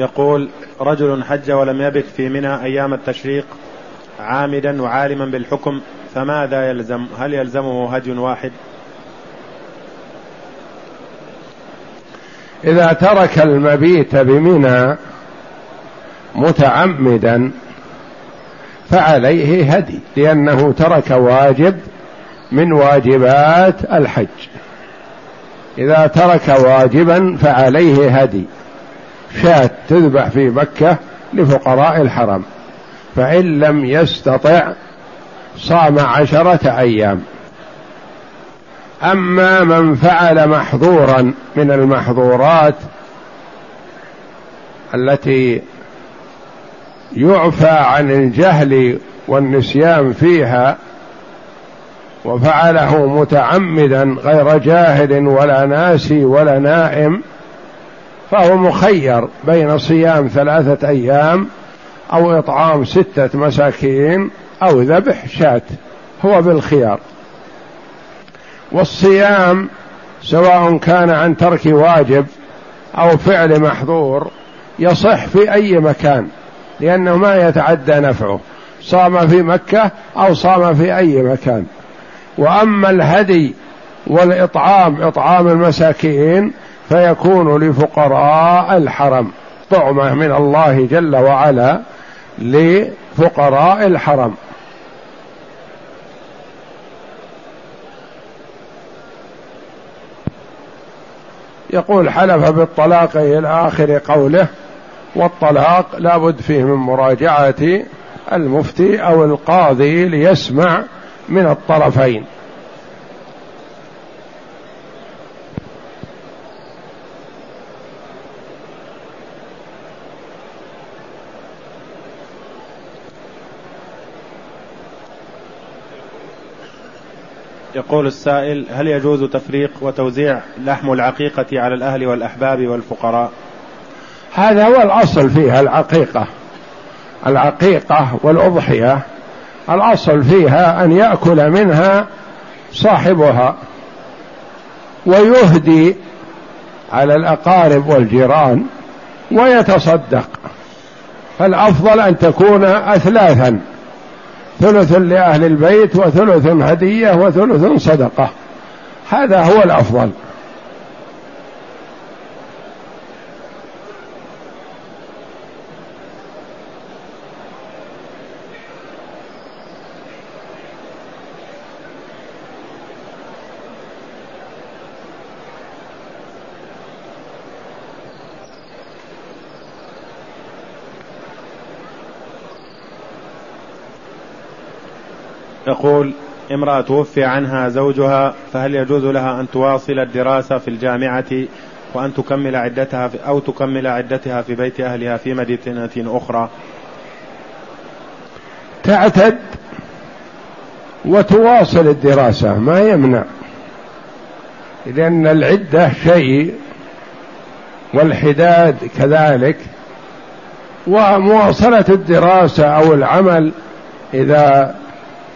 يقول رجل حج ولم يبت في منى أيام التشريق عامدا وعالما بالحكم فماذا يلزم؟ هل يلزمه هدي واحد؟ إذا ترك المبيت بمنى متعمدا فعليه هدي لأنه ترك واجب من واجبات الحج. إذا ترك واجبا فعليه هدي. شاة تذبح في مكة لفقراء الحرم فإن لم يستطع صام عشرة أيام. أما من فعل محظورا من المحظورات التي يعفى عن الجهل والنسيان فيها وفعله متعمدا غير جاهل ولا ناسي ولا نائم فهو مخير بين صيام ثلاثة أيام أو إطعام ستة مساكين أو ذبح شاة هو بالخيار. والصيام سواء كان عن ترك واجب أو فعل محظور يصح في أي مكان لأنه ما يتعدى نفعه صام في مكة أو صام في أي مكان. وأما الهدي والإطعام إطعام المساكين فيكون لفقراء الحرم. طعمة من الله جل وعلا لفقراء الحرم. يقول حلف بالطلاق إلى آخر قوله والطلاق لابد فيه من مراجعة المفتي أو القاضي ليسمع من الطرفين. يقول السائل هل يجوز تفريق وتوزيع لحم العقيقة على الأهل والأحباب والفقراء؟ هذا هو الأصل فيها العقيقة. العقيقة والأضحية الأصل فيها أن يأكل منها صاحبها ويهدي على الأقارب والجيران ويتصدق. فالأفضل أن تكون أثلاثا. ثلث لأهل البيت وثلث هدية وثلث صدقة. هذا هو الأفضل. يقول امرأة توفي عنها زوجها فهل يجوز لها أن تواصل الدراسة في الجامعة وأن تكمل عدتها في أو تكمل عدتها في بيت أهلها في مدينة أخرى؟ تعتد وتواصل الدراسة ما يمنع. لأن العدة شيء والحداد كذلك ومواصلة الدراسة أو العمل إذا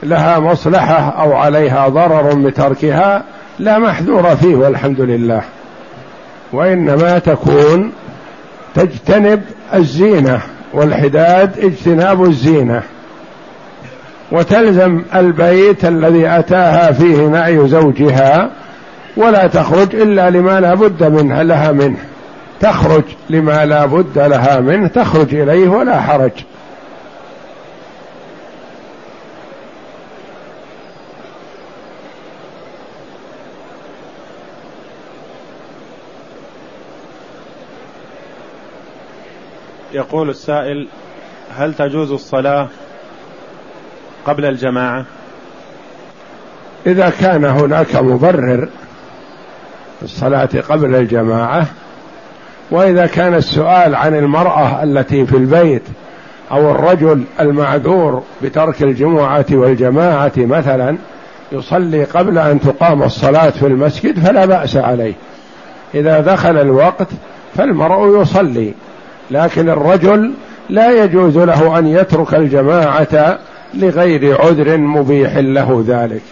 لها مصلحة أو عليها ضرر بتركها لا محذور فيه والحمد لله. وإنما تكون تجتنب الزينة والحداد اجتناب الزينة. وتلزم البيت الذي أتاها فيه نعي زوجها ولا تخرج إلا لما لا بد منها لها منه. تخرج لما لا بد لها منه تخرج إليه ولا حرج. يقول السائل هل تجوز الصلاة قبل الجماعة؟ إذا كان هناك مبرر الصلاة قبل الجماعة وإذا كان السؤال عن المرأة التي في البيت أو الرجل المعذور بترك الجمعة والجماعة مثلا يصلي قبل أن تقام الصلاة في المسجد فلا بأس عليه. إذا دخل الوقت فالمرء يصلي. لكن الرجل لا يجوز له أن يترك الجماعة لغير عذر مبيح له ذلك.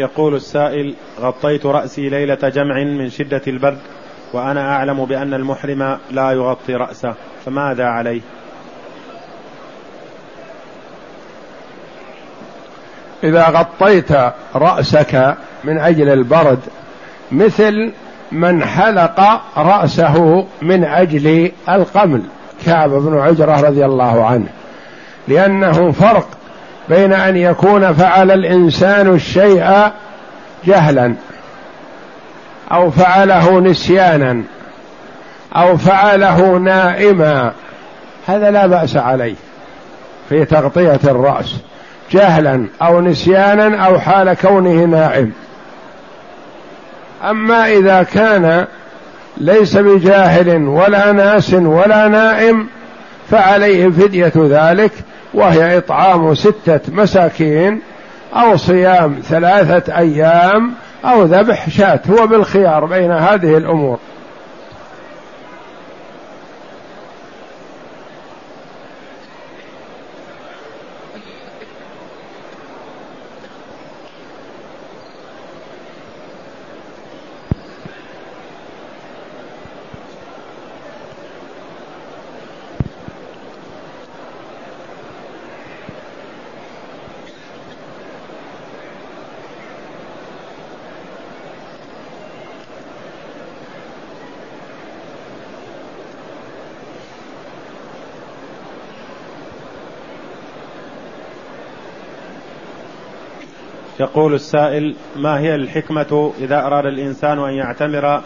يقول السائل غطيت رأسي ليلة جمع من شدة البرد وأنا أعلم بأن المحرم لا يغطي رأسه فماذا عليه؟ إذا غطيت رأسك من أجل البرد مثل من حلق رأسه من أجل القمل كعب بن عجرة رضي الله عنه لأنه فرق بين أن يكون فعل الإنسان الشيء جهلا أو فعله نسيانا أو فعله نائما هذا لا بأس عليه في تغطية الرأس جهلا أو نسيانا أو حال كونه نائم. أما إذا كان ليس بجاهل ولا ناس ولا نائم فعليه فدية ذلك وهي إطعام ستة مساكين أو صيام ثلاثة أيام أو ذبح شاة هو بالخيار بين هذه الأمور. يقول السائل ما هي الحكمة إذا أراد الإنسان أن يعتمر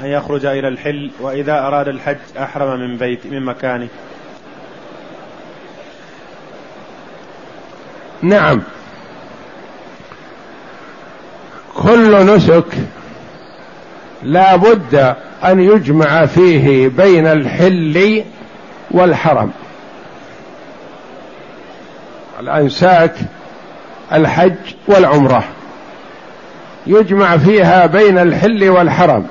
أن يخرج إلى الحل وإذا أراد الحج أحرم من بيت من مكانه؟ نعم. كل نسك لا بد أن يجمع فيه بين الحل والحرم. الأنساك الحج والعمرة. يجمع فيها بين الحل والحرم.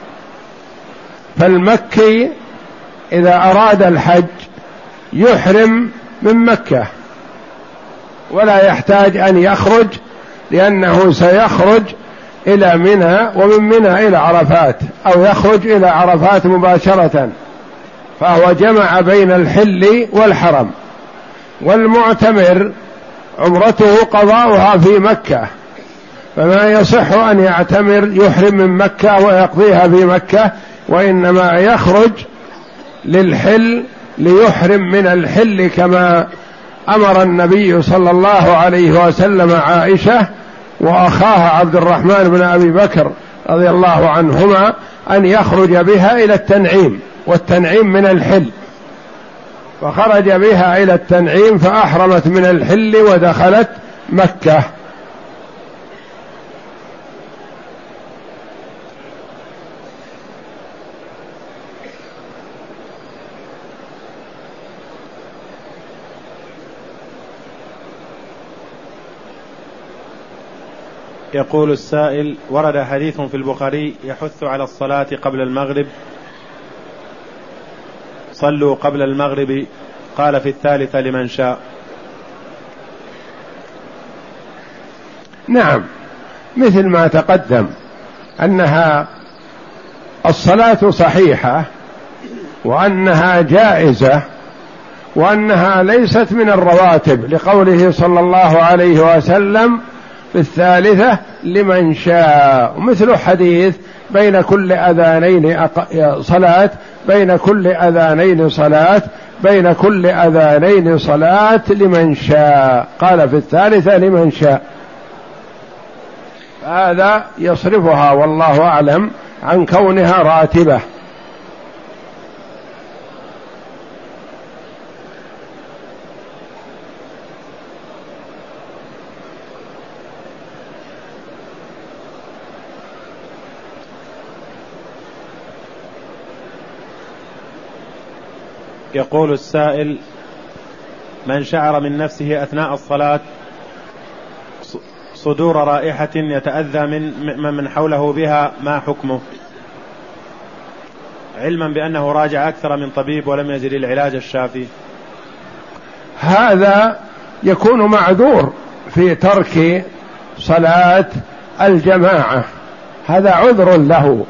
فالمكي إذا أراد الحج يحرم من مكة. ولا يحتاج أن يخرج لأنه سيخرج إلى منى ومن منى إلى عرفات أو يخرج إلى عرفات مباشرة. فهو جمع بين الحل والحرم. والمعتمر عمرته قضاؤها في مكة. فما يصح أن يعتمر يحرم من مكة ويقضيها في مكة وإنما يخرج للحل ليحرم من الحل كما أمر النبي صلى الله عليه وسلم عائشة وأخاها عبد الرحمن بن أبي بكر رضي الله عنهما أن يخرج بها إلى التنعيم والتنعيم من الحل. فخرج بها إلى التنعيم فأحرمت من الحل ودخلت مكة. يقول السائل ورد حديث في البخاري يحث على الصلاة قبل المغرب. صلوا قبل المغرب قال في الثالثة لمن شاء. نعم مثل ما تقدم أنها الصلاة صحيحة وأنها جائزة وأنها ليست من الرواتب لقوله صلى الله عليه وسلم في الثالثة لمن شاء. مثل حديث بين كل أذانين صلاة بين كل أذانين صلاة بين كل أذانين صلاة لمن شاء. قال في الثالثة لمن شاء. هذا يصرفها والله أعلم عن كونها راتبة. يقول السائل من شعر من نفسه أثناء الصلاة صدور رائحة يتأذى من من حوله بها ما حكمه؟ علما بأنه راجع أكثر من طبيب ولم يجد العلاج الشافي. هذا يكون معذور في ترك صلاة الجماعة. هذا عذر له.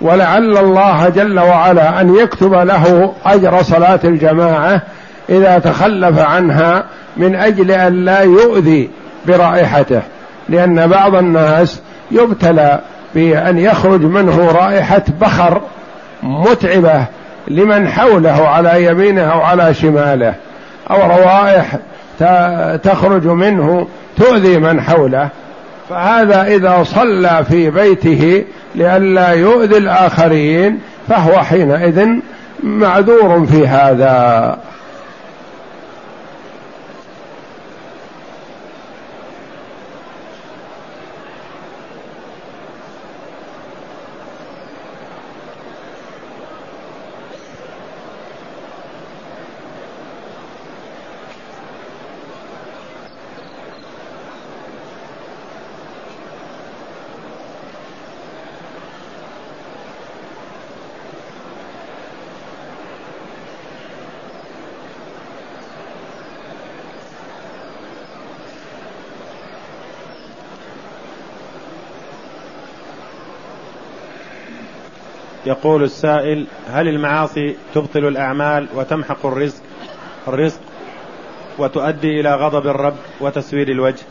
ولعل الله جل وعلا أن يكتب له أجر صلاة الجماعة إذا تخلف عنها من أجل أن لا يؤذي برائحته. لأن بعض الناس يبتلى بأن يخرج منه رائحة بخر متعبة لمن حوله على يمينه أو على شماله أو روائح تخرج منه تؤذي من حوله. فهذا إذا صلى في بيته لئلا يؤذي الآخرين فهو حينئذ معذور في هذا. يقول السائل هل المعاصي تبطل الأعمال وتمحق الرزق؟ الرزق وتؤدي إلى غضب الرب وتسوير الوجه.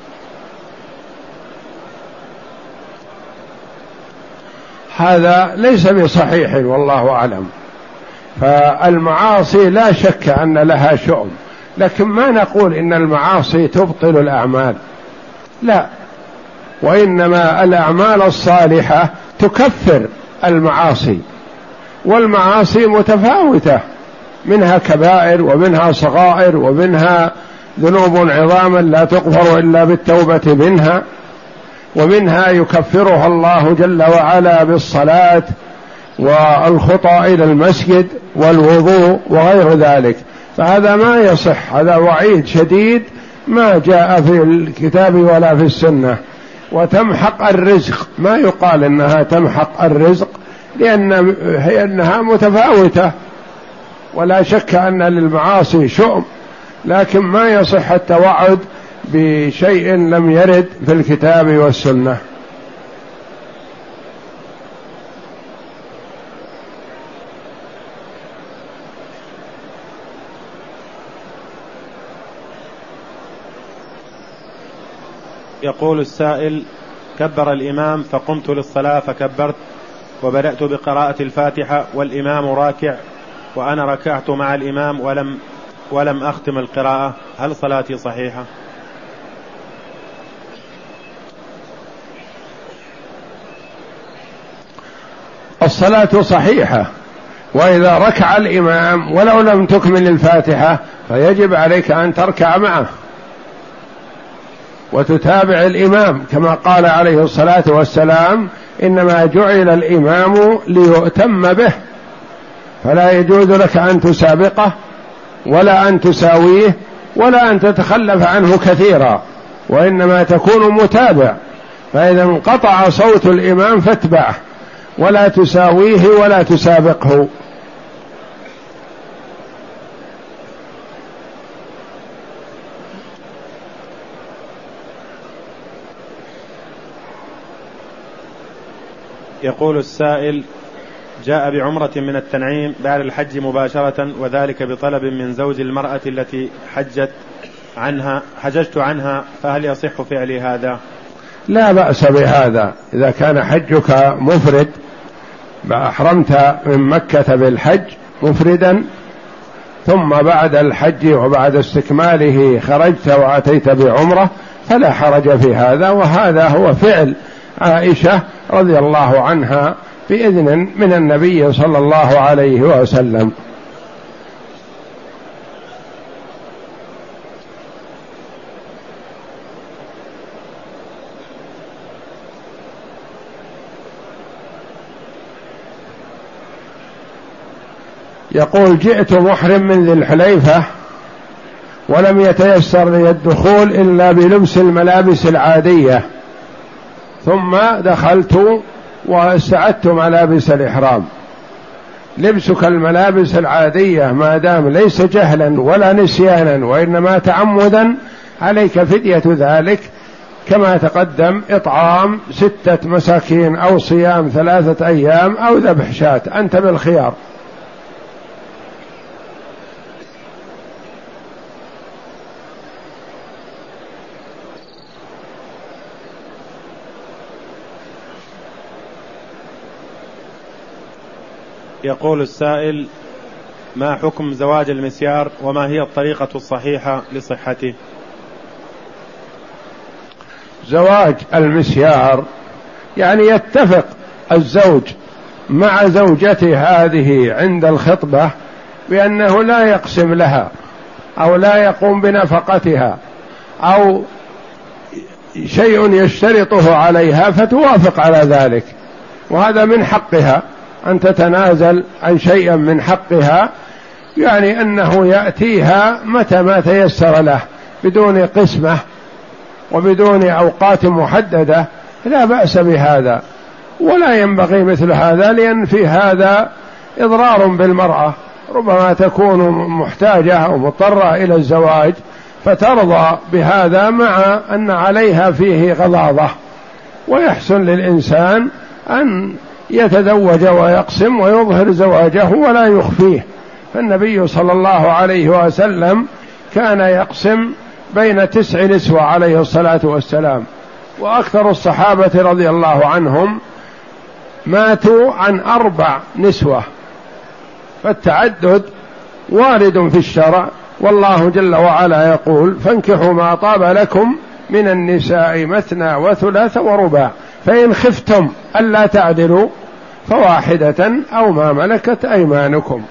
هذا ليس بصحيح والله أعلم. فالمعاصي لا شك أن لها شؤم. لكن ما نقول إن المعاصي تبطل الأعمال؟ لا. وإنما الأعمال الصالحة تكفر المعاصي. والمعاصي متفاوتة. منها كبائر ومنها صغائر ومنها ذنوب عظاما لا تغفر إلا بالتوبة منها. ومنها يكفرها الله جل وعلا بالصلاة والخطى إلى المسجد والوضوء وغير ذلك. فهذا ما يصح. هذا وعيد شديد ما جاء في الكتاب ولا في السنة. وتمحق الرزق. ما يقال إنها تمحق الرزق لأن هي انها متفاوتة. ولا شك أن للمعاصي شؤم لكن ما يصح التوعد بشيء لم يرد في الكتاب والسنة. يقول السائل كبر الإمام فقمت للصلاة فكبرت وبدأت بقراءة الفاتحة والإمام راكع وأنا ركعت مع الإمام ولم ولم أختم القراءة هل صلاتي صحيحة؟ الصلاة صحيحة وإذا ركع الإمام ولو لم تكمل الفاتحة فيجب عليك أن تركع معه وتتابع الإمام كما قال عليه الصلاة والسلام إنما جعل الإمام ليؤتم به فلا يجوز لك أن تسابقه ولا أن تساويه ولا أن تتخلف عنه كثيرا وإنما تكون متابع فإذا انقطع صوت الإمام فاتبعه ولا تساويه ولا تسابقه. يقول السائل جاء بعمرة من التنعيم بعد الحج مباشرة وذلك بطلب من زوج المرأة التي حجت عنها حججت عنها فهل يصح فعلي هذا؟ لا بأس بهذا إذا كان حجك مفرد أحرمت من مكة بالحج مفردا ثم بعد الحج وبعد استكماله خرجت وأتيت بعمرة فلا حرج في هذا وهذا هو فعل عائشة رضي الله عنها بإذن من النبي صلى الله عليه وسلم. يقول جئت محرم من ذي الحليفة ولم يتيسر لي الدخول إلا بلبس الملابس العادية ثم دخلت واستعدت ملابس الإحرام. لبسك الملابس العادية ما دام ليس جهلا ولا نسيانا وإنما تعمدا عليك فدية ذلك. كما تقدم إطعام ستة مساكين أو صيام ثلاثة أيام أو ذبح شاة. أنت بالخيار. يقول السائل ما حكم زواج المسيار وما هي الطريقة الصحيحة لصحته؟ زواج المسيار يعني يتفق الزوج مع زوجته هذه عند الخطبة بأنه لا يقسم لها أو لا يقوم بنفقتها أو شيء يشترطه عليها فتوافق على ذلك وهذا من حقها. أن تتنازل عن شيء من حقها يعني أنه يأتيها متى ما تيسر له بدون قسمة وبدون أوقات محددة لا بأس بهذا. ولا ينبغي مثل هذا لأن في هذا إضرار بالمرأة. ربما تكون محتاجة أو مضطرة إلى الزواج فترضى بهذا مع أن عليها فيه غضاضة ويحسن للإنسان أن يتزوج ويقسم ويظهر زواجه ولا يخفيه. فالنبي صلى الله عليه وسلم كان يقسم بين تسع نسوة عليه الصلاة والسلام. وأكثر الصحابة رضي الله عنهم ماتوا عن أربع نسوة. فالتعدد وارد في الشرع والله جل وعلا يقول فانكحوا ما طاب لكم من النساء مثنى وثلاث ورباع. فإن خفتم ألا تعدلوا فواحدة أو ما ملكت أيمانكم.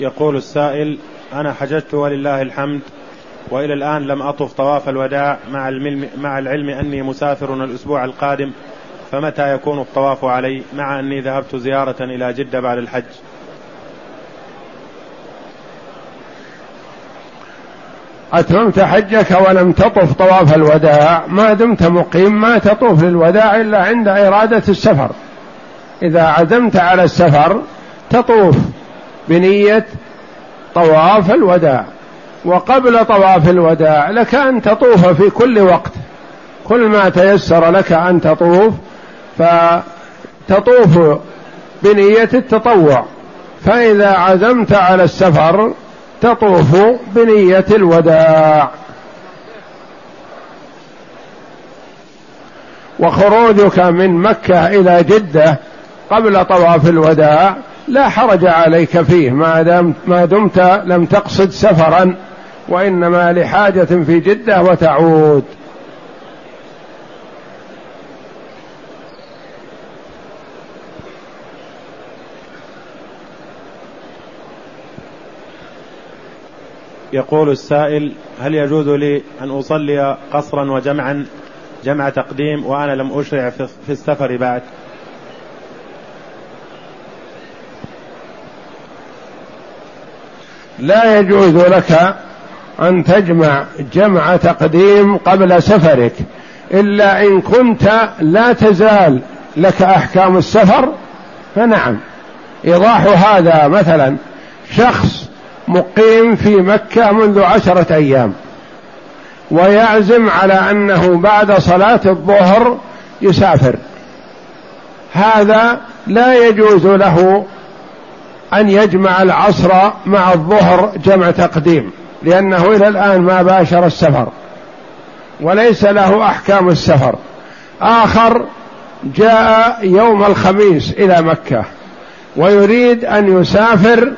يقول السائل أنا حججت ولله الحمد وإلى الآن لم أطف طواف الوداع مع العلم, مع العلم أني مسافر الأسبوع القادم فمتى يكون الطواف علي؟ مع أني ذهبت زيارة إلى جدة بعد الحج. أتممت حجك ولم تطف طواف الوداع ما دمت مقيم ما تطوف للوداع إلا عند إرادة السفر. إذا عزمت على السفر تطوف بنية طواف الوداع. وقبل طواف الوداع لك أن تطوف في كل وقت. كل ما تيسر لك أن تطوف فتطوف بنية التطوع. فإذا عزمت على السفر تطوف بنية الوداع. وخروجك من مكة إلى جدة قبل طواف الوداع لا حرج عليك فيه. ما دمت ما دمت لم تقصد سفرا وإنما لحاجة في جدة وتعود. يقول السائل هل يجوز لي أن أصلي قصرا وجمعا جمع تقديم وأنا لم أشرع في السفر بعد؟ لا يجوز لك أن تجمع جمع تقديم قبل سفرك إلا إن كنت لا تزال لك أحكام السفر فنعم. إيضاح هذا مثلا شخص مقيم في مكة منذ عشرة أيام ويعزم على أنه بعد صلاة الظهر يسافر. هذا لا يجوز له أن يجمع العصر مع الظهر جمع تقديم لأنه إلى الآن ما باشر السفر وليس له أحكام السفر. آخر جاء يوم الخميس إلى مكة ويريد أن يسافر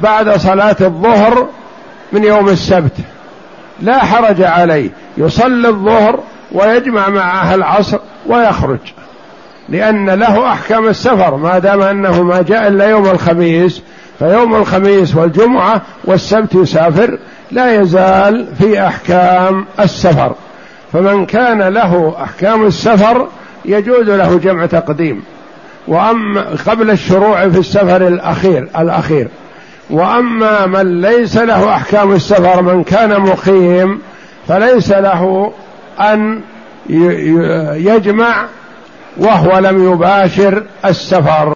بعد صلاة الظهر من يوم السبت. لا حرج عليه يصلي الظهر ويجمع معها العصر ويخرج. لأن له أحكام السفر ما دام أنه ما جاء إلا يوم الخميس فيوم الخميس والجمعة والسبت يسافر لا يزال في أحكام السفر. فمن كان له أحكام السفر يجوز له جمع تقديم. وأما قبل الشروع في السفر الأخير الأخير. وأما من ليس له أحكام السفر من كان مقيم فليس له أن يجمع وهو لم يباشر السفر.